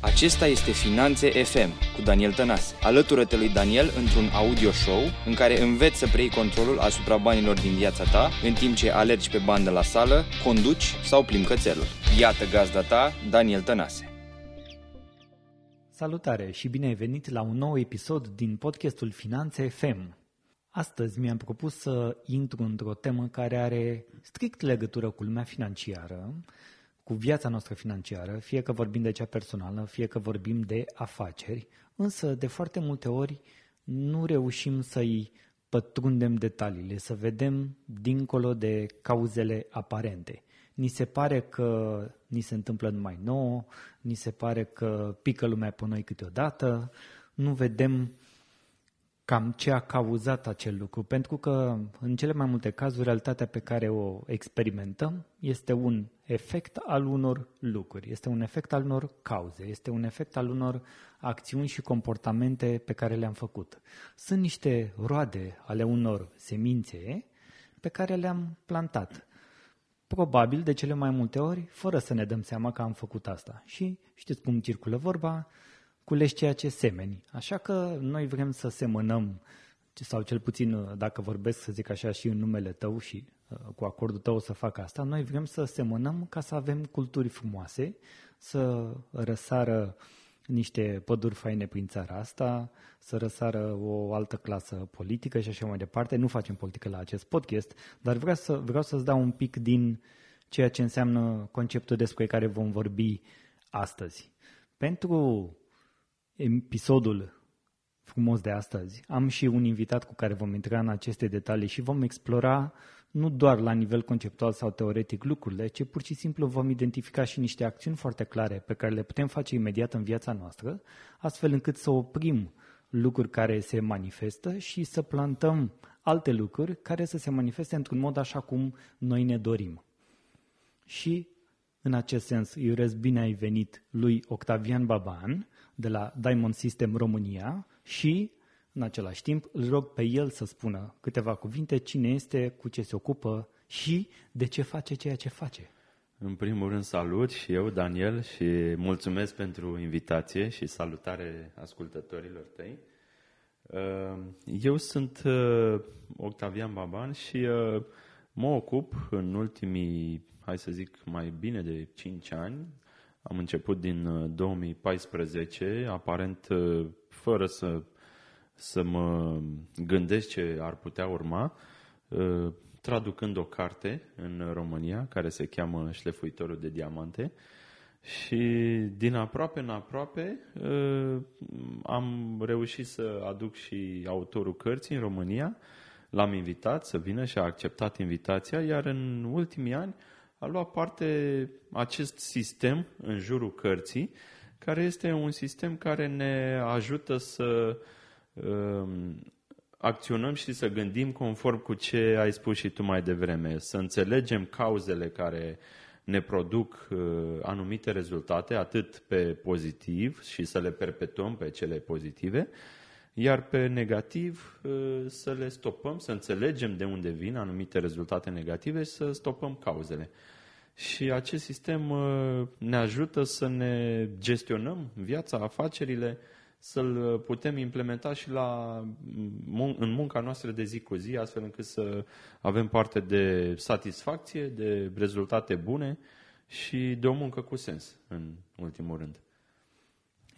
Acesta este Finanțe FM cu Daniel Tănase. Alătură-te lui Daniel într-un audio show în care înveți să preiei controlul asupra banilor din viața ta în timp ce alergi pe bandă la sală, conduci sau plimbi cățelul. Iată gazda ta, Daniel Tănase. Salutare și bine ai venit la un nou episod din podcastul Finanțe FM. Astăzi mi-am propus să intru într-o temă care are strict legătură cu lumea financiară, cu viața noastră financiară, fie că vorbim de cea personală, fie că vorbim de afaceri, însă de foarte multe ori nu reușim să-i pătrundem detaliile, să vedem dincolo de cauzele aparente. Ni se pare că ni se întâmplă numai nouă, ni se pare că pică lumea pe noi câteodată, nu vedem cam ce a cauzat acel lucru, pentru că în cele mai multe cazuri realitatea pe care o experimentăm este un efect al unor lucruri, este un efect al unor cauze, este un efect al unor acțiuni și comportamente pe care le-am făcut. Sunt niște roade ale unor semințe pe care le-am plantat. Probabil de cele mai multe ori, fără să ne dăm seama că am făcut asta. Și știți cum circulă vorba, culești ceea ce semeni. Așa că noi vrem să semănăm, sau cel puțin dacă vorbesc, să zic așa, și în numele tău și uh, cu acordul tău să fac asta, noi vrem să semănăm ca să avem culturi frumoase, să răsară niște păduri faine prin țara asta, să răsară o altă clasă politică și așa mai departe. Nu facem politică la acest podcast, dar vreau, să, vreau să-ți dau un pic din ceea ce înseamnă conceptul despre care vom vorbi astăzi. Pentru episodul frumos de astăzi. Am și un invitat cu care vom intra în aceste detalii și vom explora nu doar la nivel conceptual sau teoretic lucrurile, ci pur și simplu vom identifica și niște acțiuni foarte clare pe care le putem face imediat în viața noastră, astfel încât să oprim lucruri care se manifestă și să plantăm alte lucruri care să se manifeste într-un mod așa cum noi ne dorim. Și în acest sens îi urez bine ai venit lui Octavian Baban, de la Diamond System România și, în același timp, îl rog pe el să spună câteva cuvinte, cine este, cu ce se ocupă și de ce face ceea ce face. În primul rând salut și eu, Daniel, și mulțumesc pentru invitație și salutare ascultătorilor tăi. Uh, eu sunt uh, Octavian Baban și uh, mă ocup în ultimii, hai să zic, mai bine de 5 ani am început din 2014, uh, aparent uh, fără să, să mă gândesc ce ar putea urma, uh, traducând o carte în România care se cheamă Șlefuitorul de Diamante. Și din aproape în aproape am reușit să aduc și autorul cărții în România, l-am invitat să vină și a acceptat invitația, iar în ultimii ani a luat parte acest sistem în jurul cărții, care este un sistem care ne ajută să um, acționăm și să gândim conform cu ce ai spus și tu mai devreme, să înțelegem cauzele care ne produc uh, anumite rezultate, atât pe pozitiv și să le perpetuăm pe cele pozitive, iar pe negativ uh, să le stopăm, să înțelegem de unde vin anumite rezultate negative și să stopăm cauzele. Și acest sistem uh, ne ajută să ne gestionăm viața, afacerile, să-l putem implementa și la, în munca noastră de zi cu zi, astfel încât să avem parte de satisfacție, de rezultate bune și de o muncă cu sens, în ultimul rând.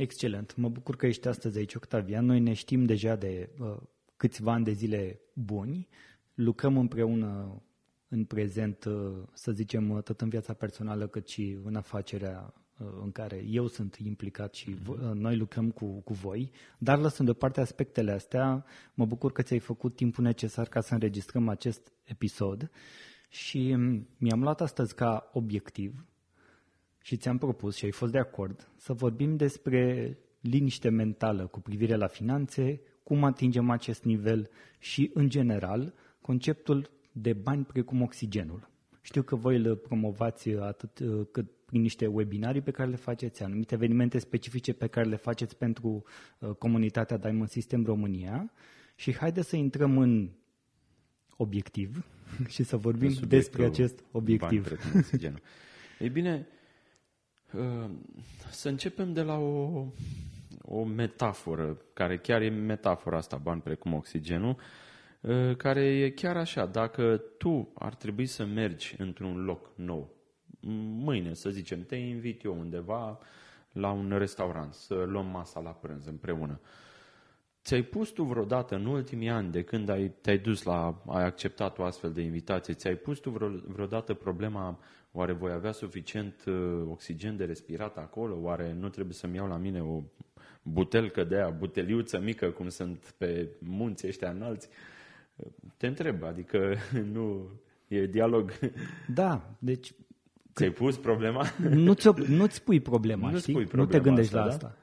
Excelent. Mă bucur că ești astăzi aici, Octavian. Noi ne știm deja de uh, câțiva ani de zile buni. Lucrăm împreună în prezent, uh, să zicem, atât în viața personală cât și în afacerea uh, în care eu sunt implicat și mm-hmm. noi lucrăm cu, cu voi, dar lăsând deoparte aspectele astea, mă bucur că ți-ai făcut timpul necesar ca să înregistrăm acest episod și mm, mi-am luat astăzi ca obiectiv și ți-am propus și ai fost de acord să vorbim despre liniște mentală cu privire la finanțe, cum atingem acest nivel și, în general, conceptul de bani precum oxigenul. Știu că voi îl promovați atât uh, cât prin niște webinarii pe care le faceți, anumite evenimente specifice pe care le faceți pentru uh, comunitatea Diamond System România și haideți să intrăm în obiectiv și să vorbim despre acest obiectiv. Ei bine, Să începem de la o, o metaforă, care chiar e metafora asta, bani precum oxigenul, care e chiar așa, dacă tu ar trebui să mergi într-un loc nou, mâine, să zicem, te invit eu undeva la un restaurant, să luăm masa la prânz împreună. Ți-ai pus tu vreodată în ultimii ani de când ai, te-ai dus la, ai acceptat o astfel de invitație, ți-ai pus tu vreodată problema oare voi avea suficient uh, oxigen de respirat acolo, oare nu trebuie să-mi iau la mine o butelcă de aia, buteliuță mică, cum sunt pe munții ăștia înalți? Te întreb, adică nu e dialog. Da, deci Ți-ai pus problema? Nu-ți, nu-ți pui problema, nu știi? Pui problema nu te gândești asta, la da?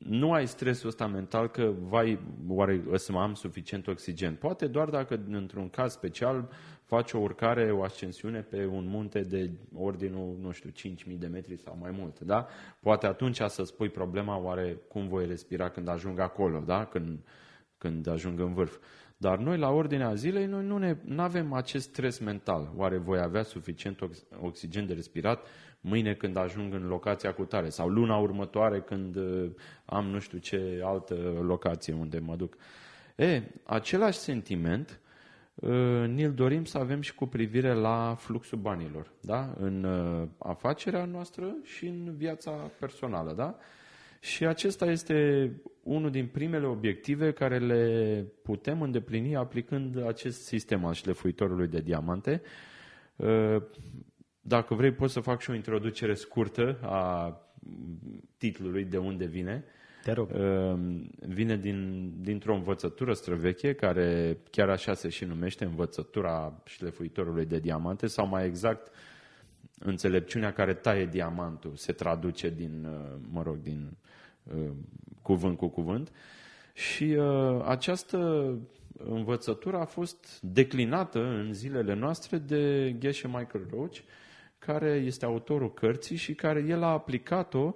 Asta. Nu ai stresul ăsta mental că, vai, oare o să am suficient oxigen. Poate doar dacă, într-un caz special, faci o urcare, o ascensiune pe un munte de ordinul, nu știu, 5.000 de metri sau mai mult, da? Poate atunci să-ți pui problema, oare cum voi respira când ajung acolo, da? Când, când ajung în vârf. Dar noi, la ordinea zilei, noi nu ne, avem acest stres mental. Oare voi avea suficient oxigen de respirat mâine când ajung în locația cu tare sau luna următoare când uh, am nu știu ce altă locație unde mă duc. E, același sentiment uh, ni-l dorim să avem și cu privire la fluxul banilor, da? În uh, afacerea noastră și în viața personală, da? Și acesta este unul din primele obiective care le putem îndeplini aplicând acest sistem al șlefuitorului de diamante. Uh, dacă vrei, pot să fac și o introducere scurtă a titlului de unde vine. Te rog. Uh, vine din, dintr-o învățătură străveche, care chiar așa se și numește, învățătura șlefuitorului de diamante, sau mai exact, înțelepciunea care taie diamantul, se traduce din, uh, mă rog, din Uh, cuvânt cu cuvânt. Și uh, această învățătură a fost declinată în zilele noastre de Geshe Michael Roach, care este autorul cărții și care el a aplicat-o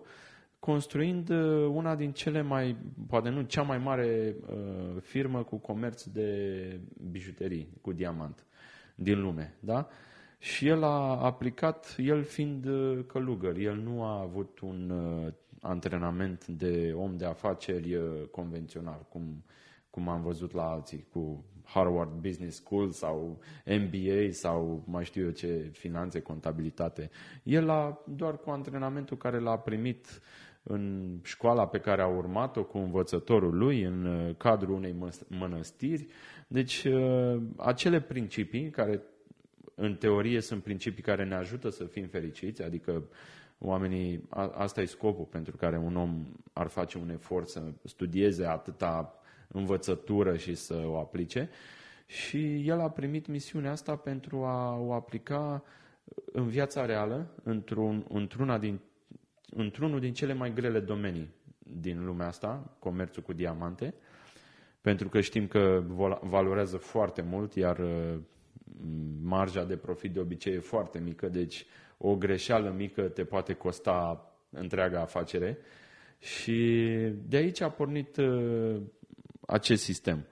construind uh, una din cele mai, poate nu, cea mai mare uh, firmă cu comerț de bijuterii cu diamant din lume. Da? Și el a aplicat, el fiind călugăr, el nu a avut un uh, antrenament de om de afaceri uh, convențional, cum, cum am văzut la alții, cu Harvard Business School sau MBA sau mai știu eu ce finanțe, contabilitate. El a, doar cu antrenamentul care l-a primit în școala pe care a urmat-o cu învățătorul lui, în uh, cadrul unei mănăstiri. Deci, uh, acele principii care în teorie sunt principii care ne ajută să fim fericiți, adică oamenii, a, asta e scopul pentru care un om ar face un efort să studieze atâta învățătură și să o aplice. Și el a primit misiunea asta pentru a o aplica în viața reală, într-un, într-una din, într-unul din cele mai grele domenii din lumea asta, comerțul cu diamante, pentru că știm că valorează foarte mult, iar marja de profit de obicei e foarte mică, deci o greșeală mică te poate costa întreaga afacere. Și de aici a pornit uh, acest sistem.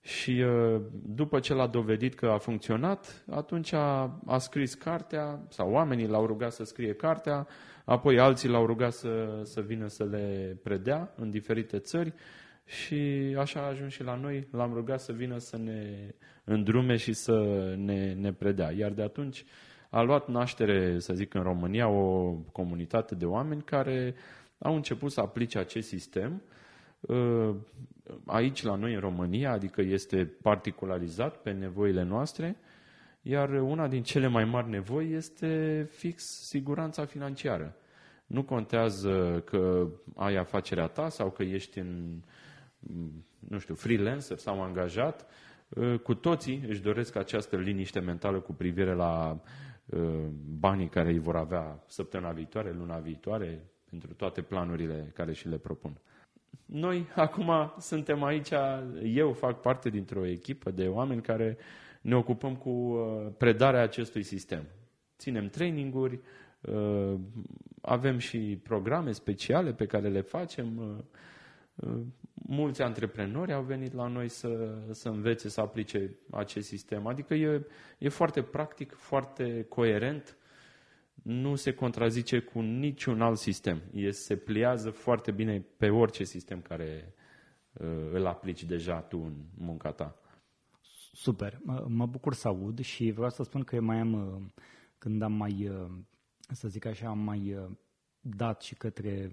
Și uh, după ce l-a dovedit că a funcționat, atunci a, a scris cartea, sau oamenii l-au rugat să scrie cartea, apoi alții l-au rugat să, să vină să le predea în diferite țări și așa a ajuns și la noi, l-am rugat să vină să ne îndrume și să ne, ne predea. Iar de atunci a luat naștere, să zic, în România o comunitate de oameni care au început să aplice acest sistem uh, aici la noi în România, adică este particularizat pe nevoile noastre, iar una din cele mai mari nevoi este fix siguranța financiară. Nu contează că ai afacerea ta sau că ești în, nu știu, freelancer sau angajat, uh, cu toții își doresc această liniște mentală cu privire la Uh, banii care îi vor avea săptămâna viitoare, luna viitoare, pentru toate planurile care și le propun. Noi acum suntem aici, eu fac parte dintr-o echipă de oameni care ne ocupăm cu uh, predarea acestui sistem. Ținem traininguri, uh, avem și programe speciale pe care le facem, mulți antreprenori au venit la noi să, să învețe să aplice acest sistem. Adică e, e foarte practic, foarte coerent nu se contrazice cu niciun alt sistem. E, se pliază foarte bine pe orice sistem care uh, îl aplici deja tu în munca ta. Super, mă, mă bucur să aud și vreau să spun că eu mai am, uh, când am mai, uh, să zic așa, am mai uh, dat și către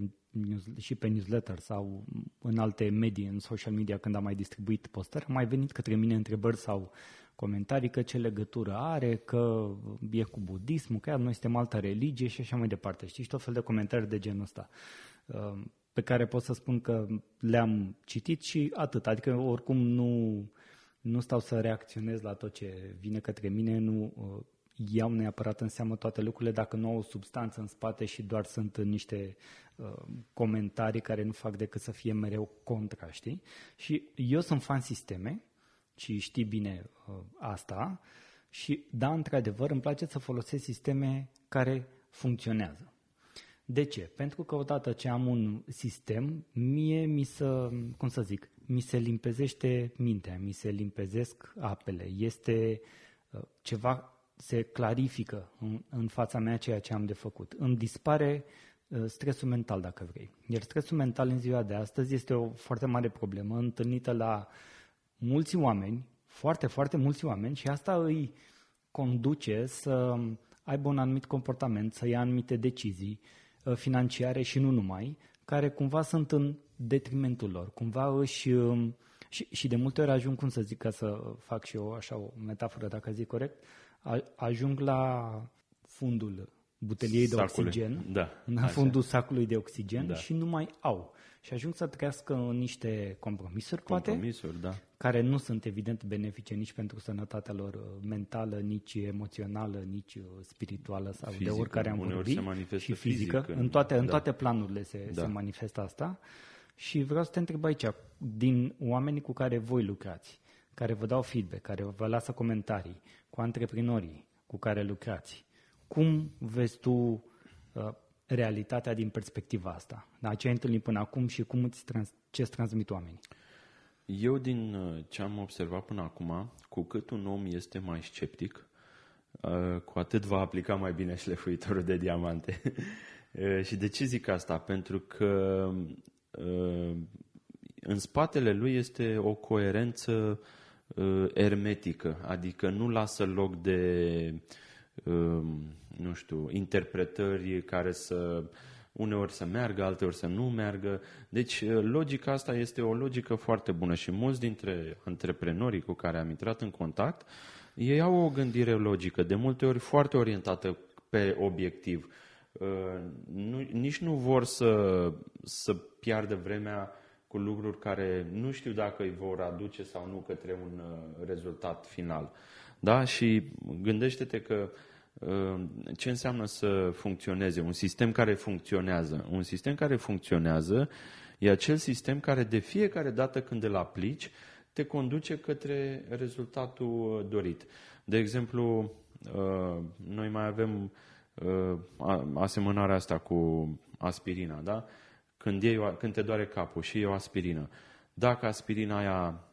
și pe newsletter sau în alte medii, în social media, când am mai distribuit postări, au mai venit către mine întrebări sau comentarii că ce legătură are, că e cu budismul, că noi suntem altă religie și așa mai departe. Știi, și tot fel de comentarii de genul ăsta pe care pot să spun că le-am citit și atât. Adică oricum nu, nu stau să reacționez la tot ce vine către mine, nu uh, iau neapărat în seamă toate lucrurile dacă nu au o substanță în spate și doar sunt niște uh, comentarii care nu fac decât să fie mereu contra, știi? Și eu sunt fan sisteme și știi bine uh, asta și da, într-adevăr, îmi place să folosesc sisteme care funcționează. De ce? Pentru că odată ce am un sistem, mie mi se, cum să zic, mi se limpezește mintea, mi se limpezesc apele. Este uh, ceva, se clarifică în, în fața mea ceea ce am de făcut. Îmi dispare uh, stresul mental, dacă vrei. Iar stresul mental în ziua de astăzi este o foarte mare problemă întâlnită la mulți oameni, foarte, foarte mulți oameni și asta îi conduce să aibă un anumit comportament, să ia anumite decizii, Uh, financiare și nu numai, care cumva sunt în detrimentul lor. Cumva își... Um, și, și de multe ori ajung, cum să zic, ca să fac și eu așa o metaforă, dacă zic corect, ajung la fundul buteliei Sacului. de oxigen, da, în așa. fundul sacului de oxigen da. și nu mai au. Și ajung să trăiască în niște compromisuri, compromisuri poate, da. care nu sunt evident benefice nici pentru sănătatea lor uh, mentală, nici emoțională, nici uh, spirituală sau fizică, de oricare am vorbit. și fizică. Fizic, în, toate, da. în toate planurile se, da. se manifestă asta. Și vreau să te întreb aici, din oamenii cu care voi lucrați, care vă dau feedback, care vă lasă comentarii, cu antreprenorii cu care lucrați, cum vezi tu uh, realitatea din perspectiva asta? Da, ce ai întâlnit până acum și cum îți trans- ce îți transmit oamenii? Eu, din uh, ce am observat până acum, cu cât un om este mai sceptic, uh, cu atât va aplica mai bine șlefuitorul de diamante. Uh, și de ce zic asta? Pentru că în spatele lui este o coerență ermetică, adică nu lasă loc de nu știu, interpretări care să uneori să meargă, alteori să nu meargă. Deci uh, logica asta este o logică foarte bună și mulți dintre antreprenorii cu care am intrat în contact, ei au o gândire logică, de multe ori foarte orientată pe obiectiv. Uh, nu, nici nu vor să, să piardă vremea cu lucruri care nu știu dacă îi vor aduce sau nu către un uh, rezultat final. Da? Și gândește-te că Ehm, ce înseamnă să funcționeze, un sistem care funcționează. Un sistem care funcționează e acel sistem care de fiecare dată când îl aplici, te conduce către rezultatul dorit. De exemplu, ehm, noi mai avem ehm, asemănarea asta cu aspirina, da? Când, iei, când te doare capul și iei o aspirină. Dacă aspirina aia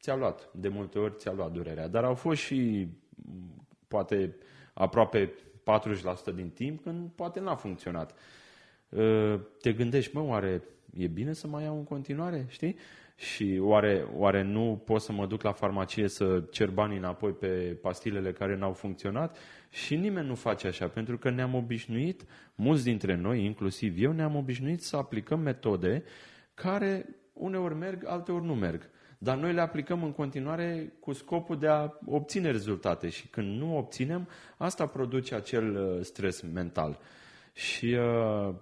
ți-a luat, de multe ori ți-a luat durerea, dar au fost și poate aproape 40% din timp, când poate n-a funcționat. Ă, te gândești, mă, oare e bine să mai iau în continuare, știi? Și oare, oare nu pot să mă duc la farmacie să cer banii înapoi pe pastilele care n-au funcționat? Și nimeni nu face așa, pentru că ne-am obișnuit, mulți dintre noi, inclusiv eu, ne-am obișnuit să aplicăm metode care uneori merg, alteori nu merg. Dar noi le aplicăm în continuare cu scopul de a obține rezultate și când nu obținem, asta produce acel uh, stres mental. Și uh,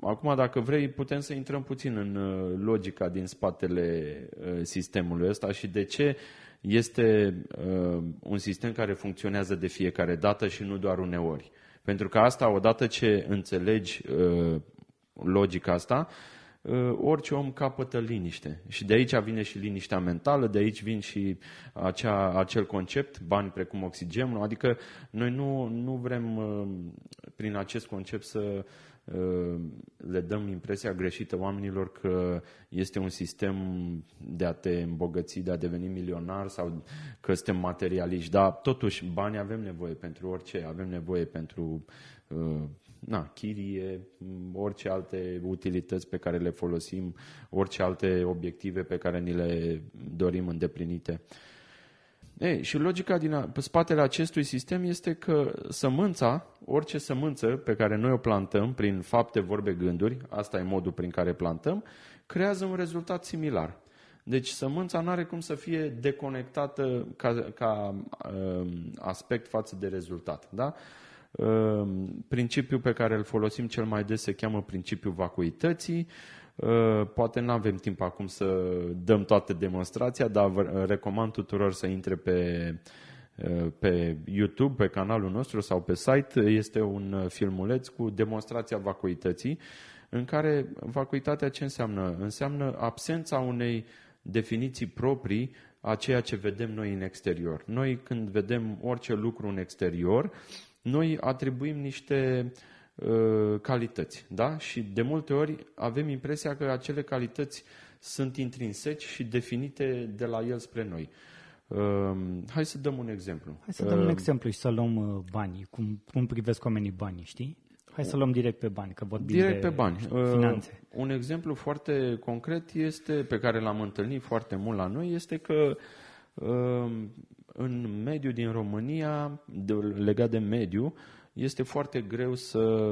acum, dacă vrei, putem să intrăm puțin în uh, logica din spatele uh, sistemului ăsta și de ce este uh, un sistem care funcționează de fiecare dată și nu doar uneori. Pentru că asta, odată ce înțelegi uh, logica asta, Uh, orice om capătă liniște. Și de aici vine și liniștea mentală, de aici vin și acea, acel concept, bani precum oxigenul, adică noi nu, nu vrem uh, prin acest concept să le dăm impresia greșită oamenilor că este un sistem de a te îmbogăți, de a deveni milionar sau că suntem materialiști. Dar totuși bani avem nevoie pentru orice, avem nevoie pentru na, chirie, orice alte utilități pe care le folosim, orice alte obiective pe care ni le dorim îndeplinite. Ei, și logica din a, pe spatele acestui sistem este că sămânța, orice sămânță pe care noi o plantăm prin fapte, vorbe, gânduri, asta e modul prin care plantăm, creează un rezultat similar. Deci sămânța nu are cum să fie deconectată ca, ca uh, aspect față de rezultat. Da? Uh, principiul pe care îl folosim cel mai des se cheamă principiul vacuității. Uh, poate nu avem timp acum să dăm toată demonstrația, dar vă recomand tuturor să intre pe, uh, pe YouTube, pe canalul nostru sau pe site. Este un filmuleț cu demonstrația vacuității, în care vacuitatea ce înseamnă? Înseamnă absența unei definiții proprii a ceea ce vedem noi în exterior. Noi când vedem orice lucru în exterior, noi atribuim niște uh, Uh, calități. Da? Și de multe ori avem impresia că acele calități sunt intrinseci și definite de la el spre noi. Uh, hai să dăm un exemplu. Hai să dăm un uh, exemplu și să luăm banii, cum, cum privesc oamenii banii, știi? Hai să luăm direct pe bani, că vorbim direct de pe bani. finanțe. Un exemplu foarte concret este, pe care l-am întâlnit foarte mult la noi, este că în mediul din România, legat de mediu, este foarte greu să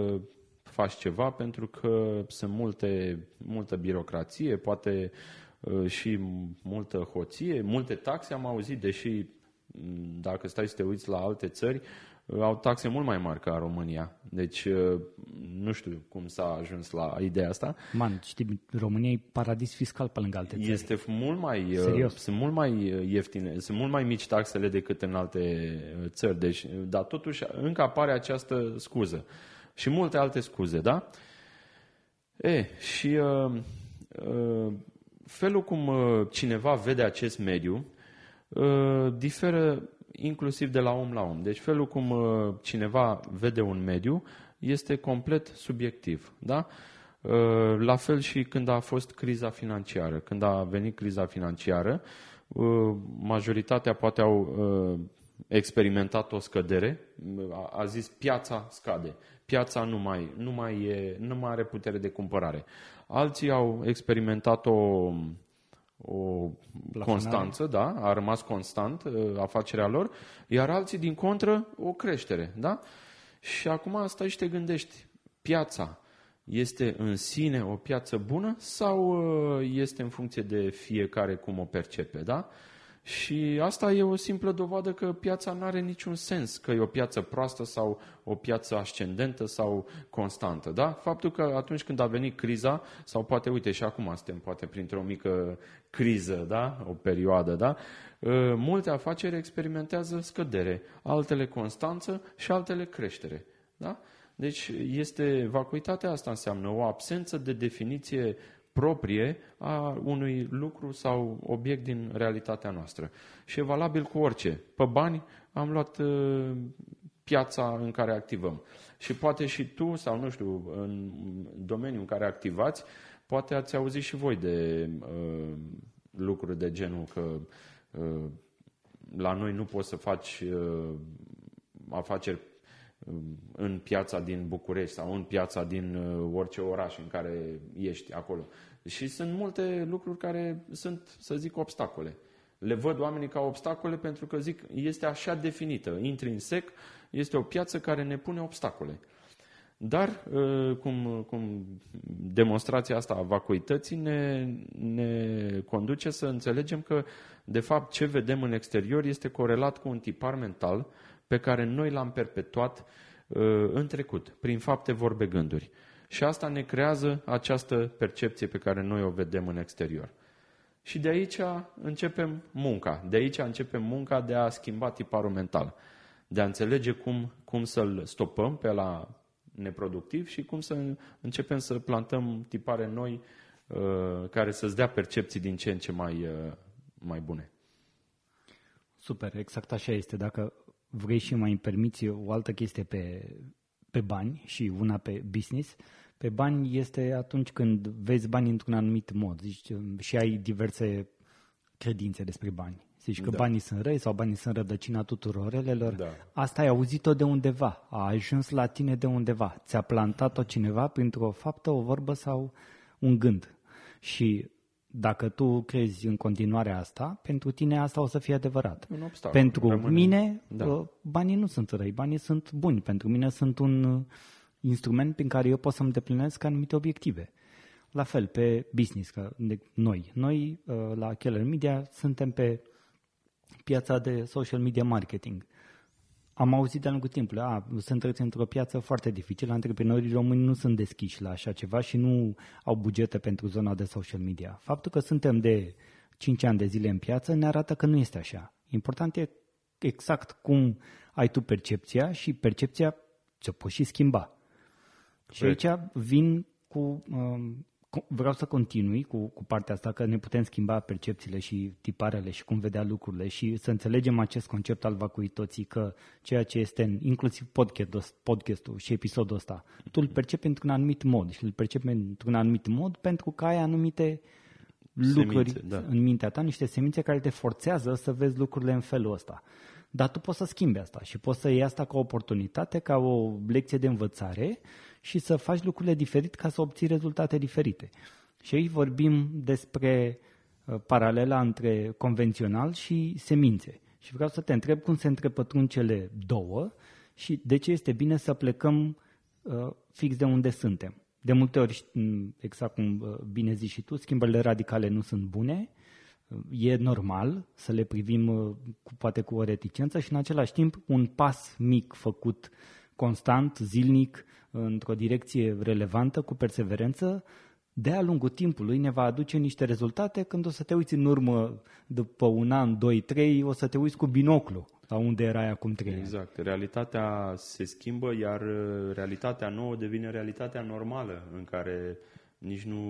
faci ceva pentru că sunt multe, multă birocrație, poate uh, și multă hoție, multe taxe. Am auzit, deși dacă stai să te uiți la alte țări, au taxe mult mai mari ca România. Deci, uh, nu știu cum s-a ajuns la ideea asta. Man, știi, România e paradis fiscal pe lângă alte țări. Este mult mai, uh, Serios? sunt mult mai uh, ieftine, sunt mult mai mici taxele decât în alte țări. Deci, dar totuși încă apare această scuză. Și multe alte scuze, da? E, și uh, uh, felul cum uh, cineva vede acest mediu uh, diferă inclusiv de la om la om. Deci felul cum uh, cineva vede un mediu este complet subiectiv. Da? Uh, la fel și când a fost criza financiară. Când a venit criza financiară, uh, majoritatea poate au experimentat o scădere, a zis piața scade, piața nu mai, nu mai, e, nu mai are putere de cumpărare. Alții au experimentat o o constanță, da, a rămas constant uh, afacerea lor, iar alții din contră o creștere, da? Și acum stai și te gândești, piața este în sine o piață bună sau uh, este în funcție de fiecare cum o percepe, da? Și asta e o simplă dovadă că piața nu are niciun sens, că e o piață proastă sau o piață ascendentă sau constantă. Da? Faptul că atunci când a venit criza, sau poate, uite, și acum suntem poate printr-o mică criză, da? o perioadă, da? Ă, multe afaceri experimentează scădere, altele constanță și altele creștere. Da? Deci este vacuitatea asta înseamnă o absență de definiție proprie a unui lucru sau obiect din realitatea noastră. Și e valabil cu orice. Pe bani am luat uh, piața în care activăm. Și poate și tu, sau nu știu, în domeniul în care activați, poate ați auzit și voi de uh, lucruri de genul că uh, la noi nu poți să faci uh, afaceri uh, în piața din București sau în piața din uh, orice oraș în care ești acolo. Și sunt multe lucruri care sunt, să zic, obstacole. Le văd oamenii ca obstacole pentru că, zic, este așa definită. Intrinsec, este o piață care ne pune obstacole. Dar, ă, cum, cum demonstrația asta a vacuității ne, ne conduce să înțelegem că, de fapt, ce vedem în exterior este corelat cu un tipar mental pe care noi l-am perpetuat ă, în trecut, prin fapte, vorbe, gânduri. Și asta ne creează această percepție pe care noi o vedem în exterior. Și de aici începem munca. De aici începem munca de a schimba tiparul mental. De a înțelege cum, cum să-l stopăm pe la neproductiv și cum să începem să plantăm tipare noi uh, care să-ți dea percepții din ce în ce mai, uh, mai bune. Super, exact așa este. Dacă vrei și mai îmi permiți o altă chestie pe, pe bani și una pe business. Pe bani este atunci când vezi bani într-un anumit mod zici, și ai diverse credințe despre bani. Zici că da. banii sunt răi sau banii sunt rădăcina tuturor relelor. Da. Asta ai auzit-o de undeva, a ajuns la tine de undeva. Ți-a plantat-o cineva printr-o faptă, o vorbă sau un gând. Și dacă tu crezi în continuare asta, pentru tine asta o să fie adevărat. Un obstacol. Pentru Rămâne. mine, da. banii nu sunt răi, banii sunt buni. Pentru mine sunt un uh, instrument prin care eu pot să-mi deplinesc anumite obiective. La fel, pe business, că noi. Noi, uh, la Keller Media, suntem pe piața de social media marketing. Am auzit de-a lungul timpului, a, sunteți într-o piață foarte dificilă, antreprenorii români nu sunt deschiși la așa ceva și nu au bugete pentru zona de social media. Faptul că suntem de 5 ani de zile în piață ne arată că nu este așa. Important e exact cum ai tu percepția și percepția ți-o poți și schimba. Și aici vin cu um, vreau să continui cu, cu partea asta, că ne putem schimba percepțiile și tiparele și cum vedea lucrurile și să înțelegem acest concept al vacuității, că ceea ce este în, inclusiv podcast, podcastul și episodul ăsta, tu îl percepi într-un anumit mod și îl percepi într-un anumit mod pentru că ai anumite lucruri semințe, da. în mintea ta, niște semințe care te forțează să vezi lucrurile în felul ăsta. Dar tu poți să schimbi asta și poți să iei asta ca o oportunitate, ca o lecție de învățare și să faci lucrurile diferit ca să obții rezultate diferite. Și aici vorbim despre uh, paralela între convențional și semințe. Și vreau să te întreb cum se întrepătrund cele două și de ce este bine să plecăm uh, fix de unde suntem. De multe ori, exact cum uh, bine zici și tu, schimbările radicale nu sunt bune, e normal să le privim cu, poate cu o reticență și în același timp un pas mic făcut constant, zilnic, într-o direcție relevantă, cu perseverență, de-a lungul timpului ne va aduce niște rezultate când o să te uiți în urmă după un an, doi, trei, o să te uiți cu binoclu la unde erai acum trei Exact. Realitatea se schimbă, iar uh, realitatea nouă devine realitatea normală, în care nici nu,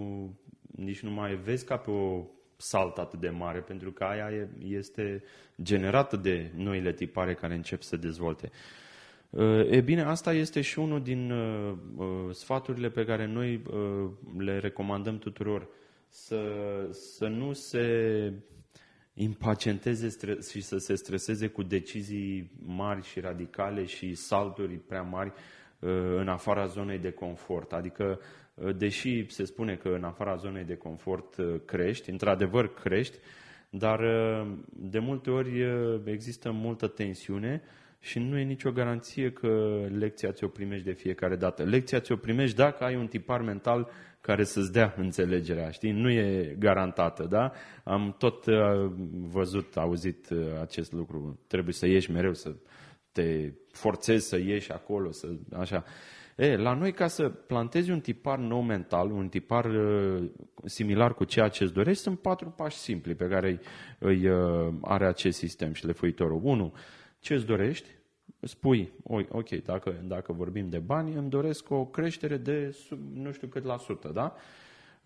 nici nu mai vezi ca pe o salt atât de mare, pentru că aia este generată de noile tipare care încep să dezvolte. E bine, asta este și unul din uh, uh, sfaturile pe care noi uh, le recomandăm tuturor. Să, să nu se impacienteze și să se streseze cu decizii mari și radicale și salturi prea mari în afara zonei de confort. Adică, deși se spune că în afara zonei de confort crești, într-adevăr crești, dar de multe ori există multă tensiune și nu e nicio garanție că lecția ți-o primești de fiecare dată. Lecția ți-o primești dacă ai un tipar mental care să-ți dea înțelegerea, știi? Nu e garantată, da? Am tot uh, văzut, auzit uh, acest lucru. Trebuie să ieși mereu, să te forțezi să ieși acolo, să așa. E, la noi, ca să plantezi un tipar nou mental, un tipar uh, similar cu ceea ce îți dorești, sunt patru pași simpli pe care îi, îi uh, are acest sistem șlefuitorul. 1 ce îți dorești? Spui, ok, dacă, dacă vorbim de bani, îmi doresc o creștere de sub, nu știu cât la sută, da?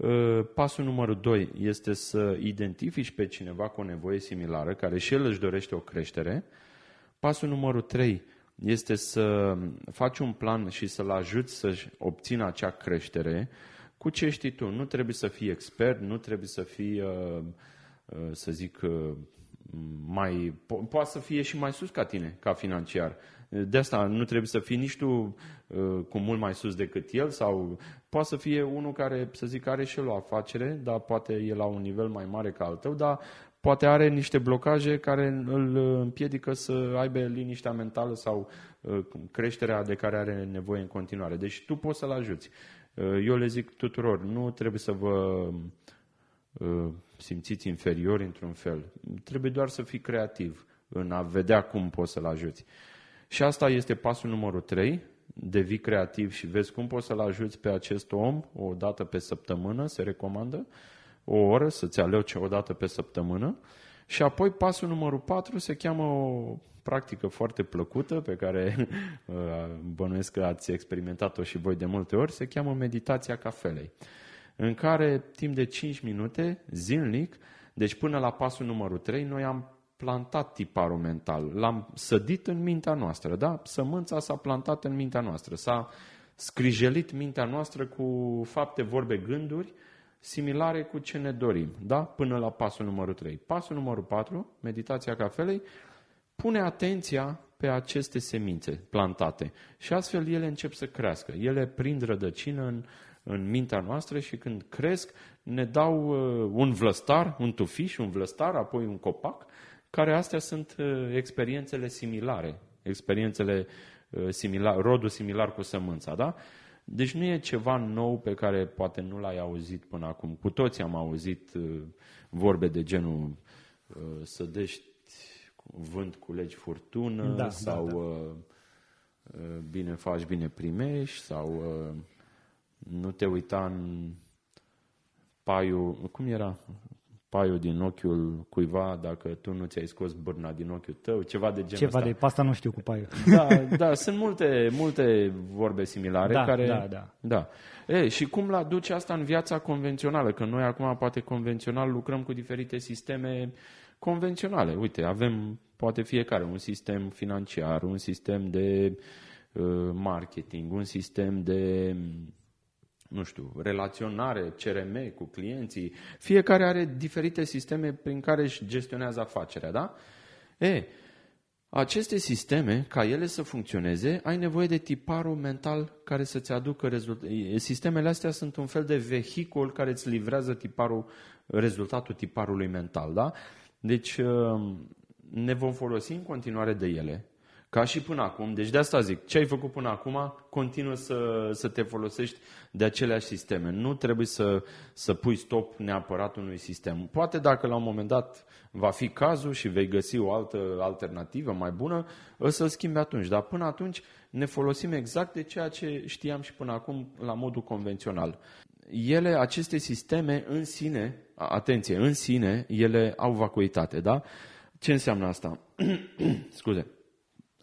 Ă, pasul numărul 2 este să identifici pe cineva cu o nevoie similară, care și el își dorește o creștere. Pasul numărul 3 este să faci un plan și să-l ajuți să-și obțină acea creștere cu ce știi tu. Nu trebuie să fii expert, nu trebuie să fii, ă, ă, să zic, mai, po- poate să fie și mai sus ca tine, ca financiar. De asta nu trebuie să fii nici tu uh, cu mult mai sus decât el sau poate să fie unul care, să zic, are și el o afacere, dar poate e la un nivel mai mare ca al tău, dar poate are niște blocaje care îl împiedică să aibă liniștea mentală sau uh, creșterea de care are nevoie în continuare. Deci tu poți să-l ajuți. Uh, eu le zic tuturor, nu trebuie să vă Uh, simțiți inferiori într-un fel. Trebuie doar să fii creativ în a vedea cum poți să-l ajuți. Și asta este pasul numărul 3, devii creativ și vezi cum poți să-l ajuți pe acest om o dată pe săptămână, se recomandă, o oră să-ți alegi o dată pe săptămână. Și apoi pasul numărul 4 se cheamă o practică foarte plăcută pe care uh, bănuiesc că ați experimentat-o și voi de multe ori, se cheamă meditația cafelei în care timp de 5 minute, zilnic, deci până la pasul numărul 3, noi am plantat tiparul mental, l-am sădit în mintea noastră, da? Sămânța s-a plantat în mintea noastră, s-a scrijelit mintea noastră cu fapte, vorbe, gânduri similare cu ce ne dorim, da? Până la pasul numărul 3. Pasul numărul 4, meditația cafelei, pune atenția pe aceste semințe plantate și astfel ele încep să crească. Ele prind rădăcină în, în mintea noastră și când cresc ne dau uh, un vlăstar, un tufiș, un vlăstar, apoi un copac, care astea sunt uh, experiențele similare, experiențele uh, similar, rodul similar cu sămânța, da? Deci nu e ceva nou pe care poate nu l-ai auzit până acum. Cu toții am auzit uh, vorbe de genul uh, sădești vânt, culegi furtună Da, da, sau da. uh, uh, bine faci, bine primești sau uh, nu te uita în paiul, cum era? Paiul din ochiul cuiva dacă tu nu ți-ai scos bârna din ochiul tău, ceva de genul Ceva ăsta. de pasta nu știu cu paiul. Da, da, sunt multe, multe vorbe similare Da, care... da, da. da. E, și cum la duce asta în viața convențională? Că noi acum, poate convențional, lucrăm cu diferite sisteme convenționale. Uite, avem, poate fiecare, un sistem financiar, un sistem de uh, marketing, un sistem de, nu știu, relaționare, CRM cu clienții. Fiecare are diferite sisteme prin care își gestionează afacerea, da? E, aceste sisteme, ca ele să funcționeze, ai nevoie de tiparul mental care să-ți aducă rezultate. Sistemele astea sunt un fel de vehicul care îți livrează tiparul, rezultatul tiparului mental. Da? Deci ne vom folosi în continuare de ele, ca și până acum. Deci de asta zic, ce ai făcut până acum, continuă să, să te folosești de aceleași sisteme. Nu trebuie să, să pui stop neapărat unui sistem. Poate dacă la un moment dat va fi cazul și vei găsi o altă alternativă mai bună, o să-l schimbi atunci. Dar până atunci ne folosim exact de ceea ce știam și până acum la modul convențional. Ele, aceste sisteme în sine, atenție, în sine, ele au vacuitate, da? Ce înseamnă asta? Scuze.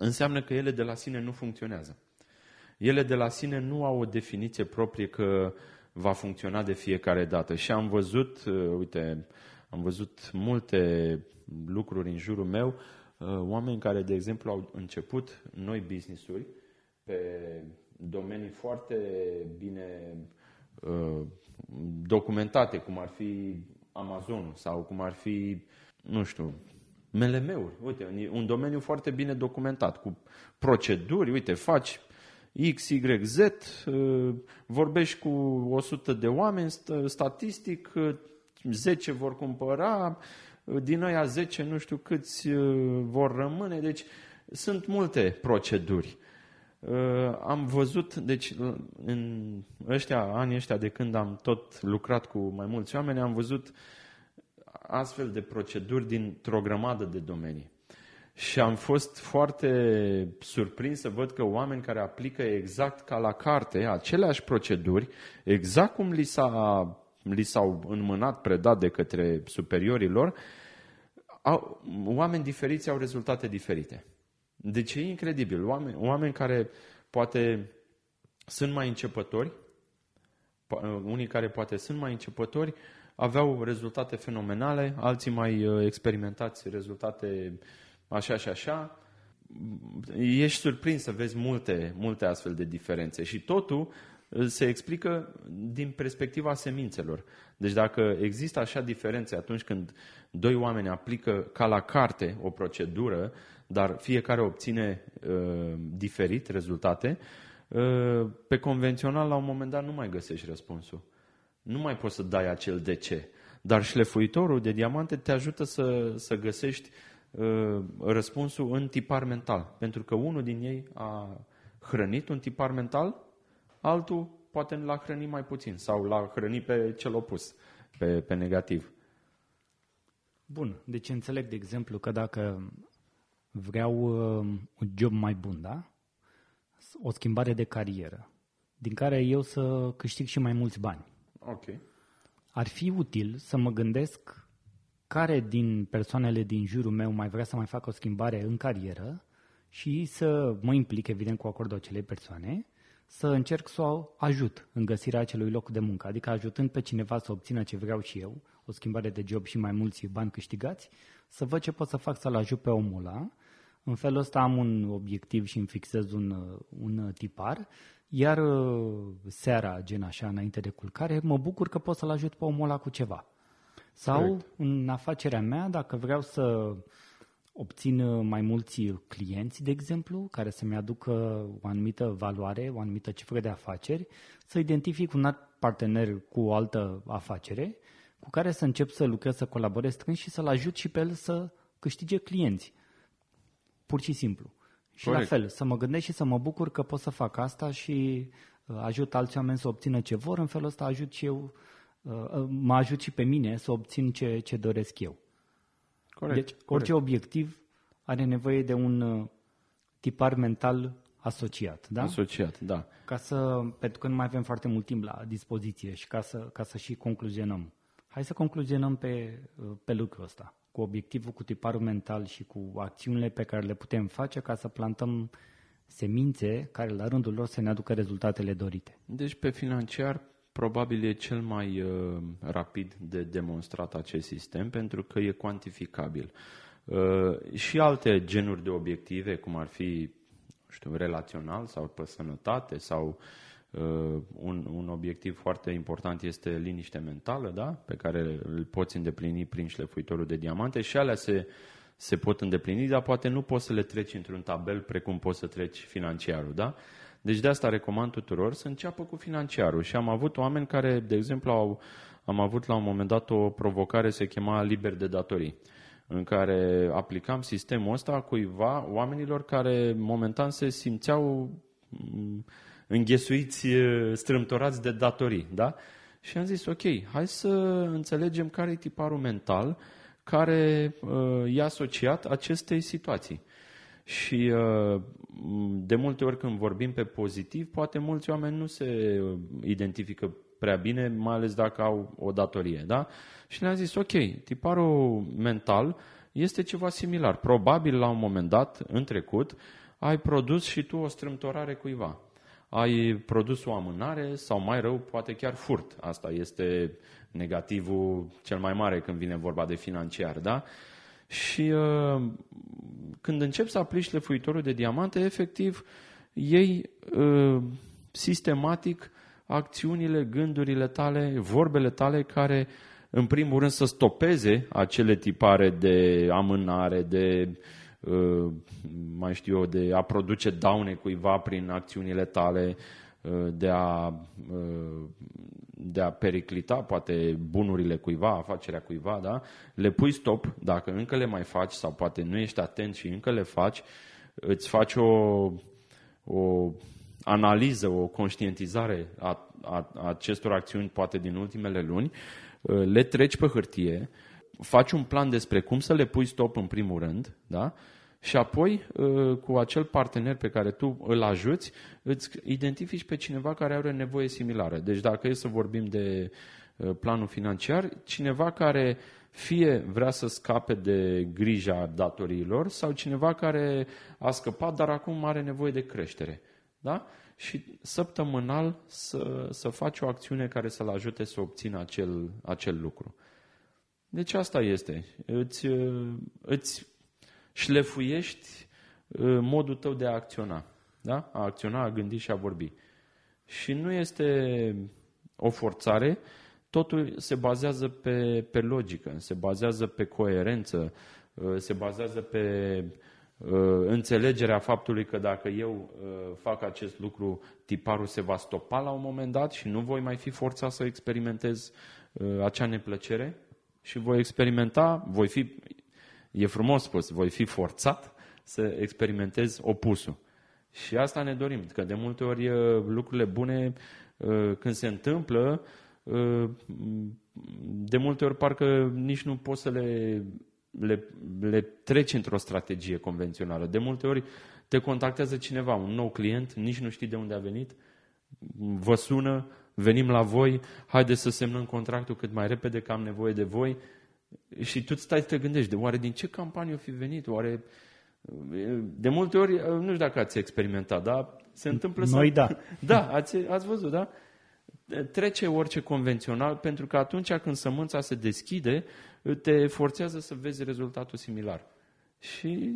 Înseamnă că ele de la sine nu funcționează. Ele de la sine nu au o definiție proprie că va funcționa de fiecare dată. Și am văzut, uite, am văzut multe lucruri în jurul meu, oameni care, de exemplu, au început noi business-uri pe domenii foarte bine documentate, cum ar fi Amazon sau cum ar fi, nu știu, MLM-uri. Uite, un domeniu foarte bine documentat, cu proceduri, uite, faci X, Y, Z, vorbești cu 100 de oameni, statistic, 10 vor cumpăra, din aia 10 nu știu câți vor rămâne, deci sunt multe proceduri. Am văzut, deci în ăștia, anii ăștia de când am tot lucrat cu mai mulți oameni, am văzut astfel de proceduri dintr-o grămadă de domenii. Și am fost foarte surprins să văd că oameni care aplică exact ca la carte aceleași proceduri, exact cum li, s-a, li s-au înmânat, predat de către superiorii lor, au, oameni diferiți au rezultate diferite. Deci e incredibil. Oameni, oameni care poate sunt mai începători, unii care poate sunt mai începători, aveau rezultate fenomenale, alții mai experimentați rezultate așa și așa. Ești surprins să vezi multe, multe astfel de diferențe și totul se explică din perspectiva semințelor. Deci dacă există așa diferențe atunci când doi oameni aplică ca la carte o procedură, dar fiecare obține uh, diferit rezultate, uh, pe convențional la un moment dat nu mai găsești răspunsul. Nu mai poți să dai acel de ce. Dar șlefuitorul de diamante te ajută să, să găsești uh, răspunsul în tipar mental. Pentru că unul din ei a hrănit un tipar mental, altul poate l-a hrănit mai puțin sau l-a hrănit pe cel opus, pe, pe negativ. Bun, deci înțeleg, de exemplu, că dacă vreau uh, un job mai bun, da? O schimbare de carieră, din care eu să câștig și mai mulți bani. Ok. Ar fi util să mă gândesc care din persoanele din jurul meu mai vrea să mai facă o schimbare în carieră și să mă implic, evident, cu acordul acelei persoane, să încerc să o ajut în găsirea acelui loc de muncă, adică ajutând pe cineva să obțină ce vreau și eu, o schimbare de job și mai mulți bani câștigați, să văd ce pot să fac să-l ajut pe omul ăla. În felul ăsta am un obiectiv și îmi fixez un, un tipar, iar seara, gen așa, înainte de culcare, mă bucur că pot să-l ajut pe omul ăla cu ceva. Sau Correct. în afacerea mea, dacă vreau să obțin uh, mai mulți clienți, de exemplu, care să-mi aducă o anumită valoare, o anumită cifră de afaceri, să identific un alt partener cu o altă afacere cu care să încep să lucrez, să colaborez strâns și să-l ajut și pe el să câștige clienți. Pur și simplu. Și Corect. la fel, să mă gândesc și să mă bucur că pot să fac asta și uh, ajut alți oameni să obțină ce vor, în felul ăsta ajut și eu, uh, mă ajut și pe mine să obțin ce, ce doresc eu. Corect, deci corect. orice obiectiv are nevoie de un uh, tipar mental asociat, da? Asociat, da. Ca să, pentru că nu mai avem foarte mult timp la dispoziție și ca să, ca să și concluzionăm. Hai să concluzionăm pe, uh, pe lucrul ăsta, cu obiectivul, cu tiparul mental și cu acțiunile pe care le putem face ca să plantăm semințe care la rândul lor să ne aducă rezultatele dorite. Deci pe financiar probabil e cel mai uh, rapid de demonstrat acest sistem pentru că e cuantificabil. Uh, și alte genuri de obiective, cum ar fi știu, relațional sau pe sănătate sau uh, un, un obiectiv foarte important este liniște mentală, da? pe care îl poți îndeplini prin șlefuitorul de diamante și alea se, se pot îndeplini, dar poate nu poți să le treci într-un tabel precum poți să treci financiarul. Da? Deci de asta recomand tuturor să înceapă cu financiarul. Și am avut oameni care, de exemplu, au, am avut la un moment dat o provocare, se chema liber de datorii, în care aplicam sistemul ăsta cuiva, oamenilor care momentan se simțeau mm, înghesuiți, strâmtorați de datorii. Da? Și am zis, ok, hai să înțelegem care e tiparul mental care uh, e asociat acestei situații. Și uh, de multe ori când vorbim pe pozitiv, poate mulți oameni nu se uh, identifică prea bine, mai ales dacă au o datorie. Da? Și le-am zis, ok, tiparul mental este ceva similar. Probabil la un moment dat, în trecut, ai produs și tu o strâmtorare cuiva. Ai produs o amânare sau mai rău, poate chiar furt. Asta este negativul cel mai mare când vine vorba de financiar. Da? Și uh, când încep să aplici lefuitorul de diamante, efectiv, ei uh, sistematic acțiunile, gândurile tale, vorbele tale care, în primul rând, să stopeze acele tipare de amânare, de uh, mai știu eu, de a produce daune cuiva prin acțiunile tale, uh, de a, uh, de a periclita poate bunurile cuiva, afacerea cuiva, da? le pui stop, dacă încă le mai faci sau poate nu ești atent și încă le faci, îți faci o, o analiză, o conștientizare a, a, a acestor acțiuni, poate din ultimele luni, le treci pe hârtie, faci un plan despre cum să le pui stop în primul rând, da? Și apoi, cu acel partener pe care tu îl ajuți, îți identifici pe cineva care are o nevoie similară. Deci dacă e să vorbim de planul financiar, cineva care fie vrea să scape de grija datoriilor sau cineva care a scăpat, dar acum are nevoie de creștere. Da? Și săptămânal să, să faci o acțiune care să-l ajute să obțină acel, acel lucru. Deci asta este. Îți, îți șlefuiești uh, modul tău de a acționa. Da? A acționa, a gândi și a vorbi. Și nu este o forțare, totul se bazează pe, pe logică, se bazează pe coerență, uh, se bazează pe uh, înțelegerea faptului că dacă eu fac acest lucru, tiparul se va stopa la un moment dat și nu voi mai fi forțat să experimentez acea neplăcere și voi experimenta, voi fi E frumos spus, voi fi forțat să experimentez opusul. Și asta ne dorim, că de multe ori lucrurile bune când se întâmplă, de multe ori parcă nici nu poți să le, le, le treci într-o strategie convențională. De multe ori te contactează cineva, un nou client, nici nu știi de unde a venit, vă sună, venim la voi, haideți să semnăm contractul cât mai repede, că am nevoie de voi și tu stai să te gândești, de oare din ce campanie o fi venit? Oare De multe ori, nu știu dacă ați experimentat, dar se întâmplă Noi să... da. Da, ați, ați văzut, da? Trece orice convențional, pentru că atunci când sămânța se deschide, te forțează să vezi rezultatul similar. Și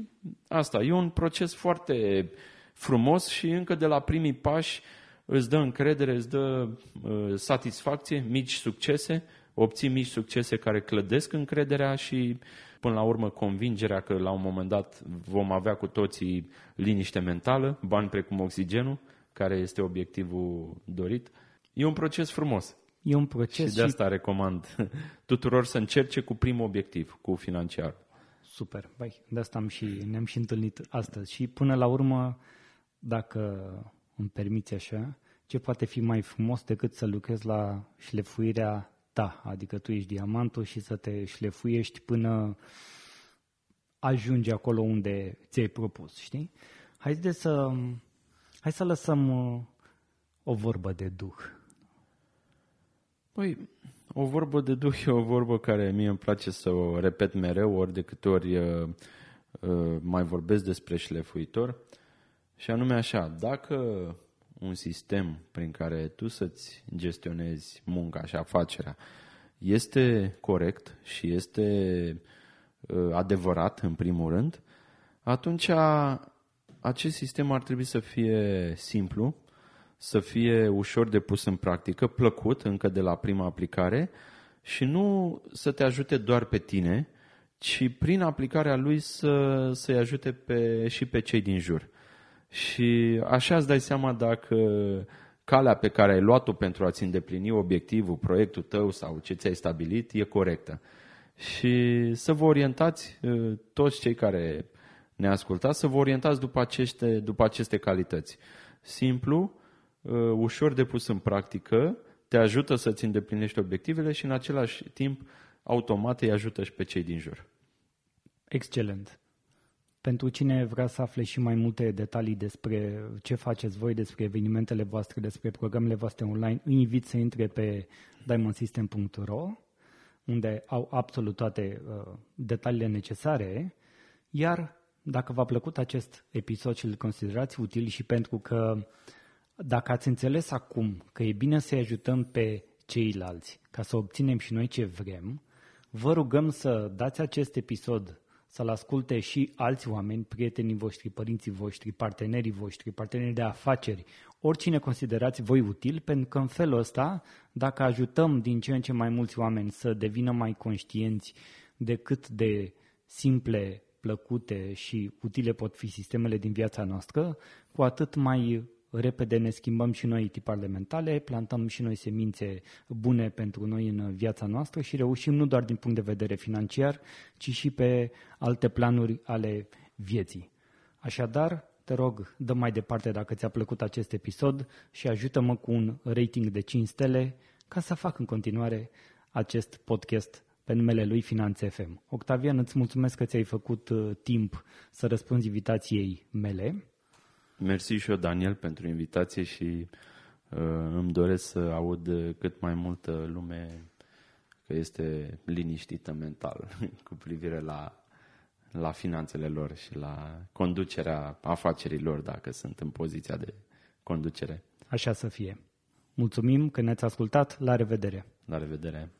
asta, e un proces foarte frumos și încă de la primii pași îți dă încredere, îți dă uh, satisfacție, mici succese, obții mici succese care clădesc încrederea și până la urmă convingerea că la un moment dat vom avea cu toții liniște mentală, bani precum oxigenul, care este obiectivul dorit. E un proces frumos. E un proces și de asta și... recomand tuturor să încerce cu primul obiectiv, cu financiar. Super, Băi, de asta am și, ne-am și întâlnit astăzi. Și până la urmă, dacă îmi permiți așa, ce poate fi mai frumos decât să lucrezi la șlefuirea ta, adică tu ești diamantul și să te șlefuiești până ajungi acolo unde ți-ai propus, știi? Hai de să, hai să lăsăm uh, o vorbă de duh. Păi, o vorbă de duh e o vorbă care mie îmi place să o repet mereu, ori de câte ori uh, uh, mai vorbesc despre șlefuitor. Și anume așa, dacă un sistem prin care tu să-ți gestionezi munca și afacerea este corect și este uh, adevărat în primul rând, atunci acest sistem ar trebui să fie simplu, să fie ușor de pus în practică, plăcut încă de la prima aplicare și nu să te ajute doar pe tine, ci prin aplicarea lui să, să-i ajute pe, și pe cei din jur. Și așa îți dai seama dacă calea pe care ai luat-o pentru a-ți îndeplini obiectivul, proiectul tău sau ce ți-ai stabilit e corectă. Și să vă orientați, ă, toți cei care ne ascultați, să vă orientați după aceste, după aceste calități. Simplu, ă, ușor de pus în practică, te ajută să-ți îndeplinești obiectivele și în același timp automat îi ajută și pe cei din jur. Excelent. Pentru cine vrea să afle și mai multe detalii despre ce faceți voi, despre evenimentele voastre, despre programele voastre online, îi invit să intre pe diamondsystem.ro unde au absolut toate uh, detaliile necesare, iar dacă v-a plăcut acest episod și îl considerați util și pentru că dacă ați înțeles acum că e bine să-i ajutăm pe ceilalți ca să obținem și noi ce vrem, vă rugăm să dați acest episod să-l asculte și alți oameni, prietenii voștri, părinții voștri, partenerii voștri, partenerii de afaceri, oricine considerați voi util, pentru că în felul ăsta, dacă ajutăm din ce în ce mai mulți oameni să devină mai conștienți de cât de simple, plăcute și utile pot fi sistemele din viața noastră, cu atât mai repede ne schimbăm și noi tiparele mentale, plantăm și noi semințe bune pentru noi în viața noastră și reușim nu doar din punct de vedere financiar, ci și pe alte planuri ale vieții. Așadar, te rog, dă mai departe dacă ți-a plăcut acest episod și ajută-mă cu un rating de 5 stele ca să fac în continuare acest podcast pe numele lui Finanțe FM. Octavian, îți mulțumesc că ți-ai făcut uh, timp să răspunzi invitației mele. Mersi și eu, Daniel, pentru invitație și uh, îmi doresc să aud cât mai multă lume că este liniștită mental cu privire la, la finanțele lor și la conducerea afacerilor, dacă sunt în poziția de conducere. Așa să fie. Mulțumim că ne-ați ascultat. La revedere! La revedere!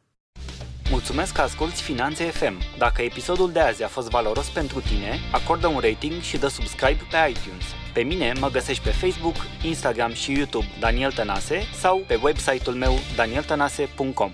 Mulțumesc că asculti Finanțe FM. Dacă episodul de azi a fost valoros pentru tine, acordă un rating și dă subscribe pe iTunes. Pe mine mă găsești pe Facebook, Instagram și YouTube Daniel Tănase sau pe website-ul meu danieltănase.com.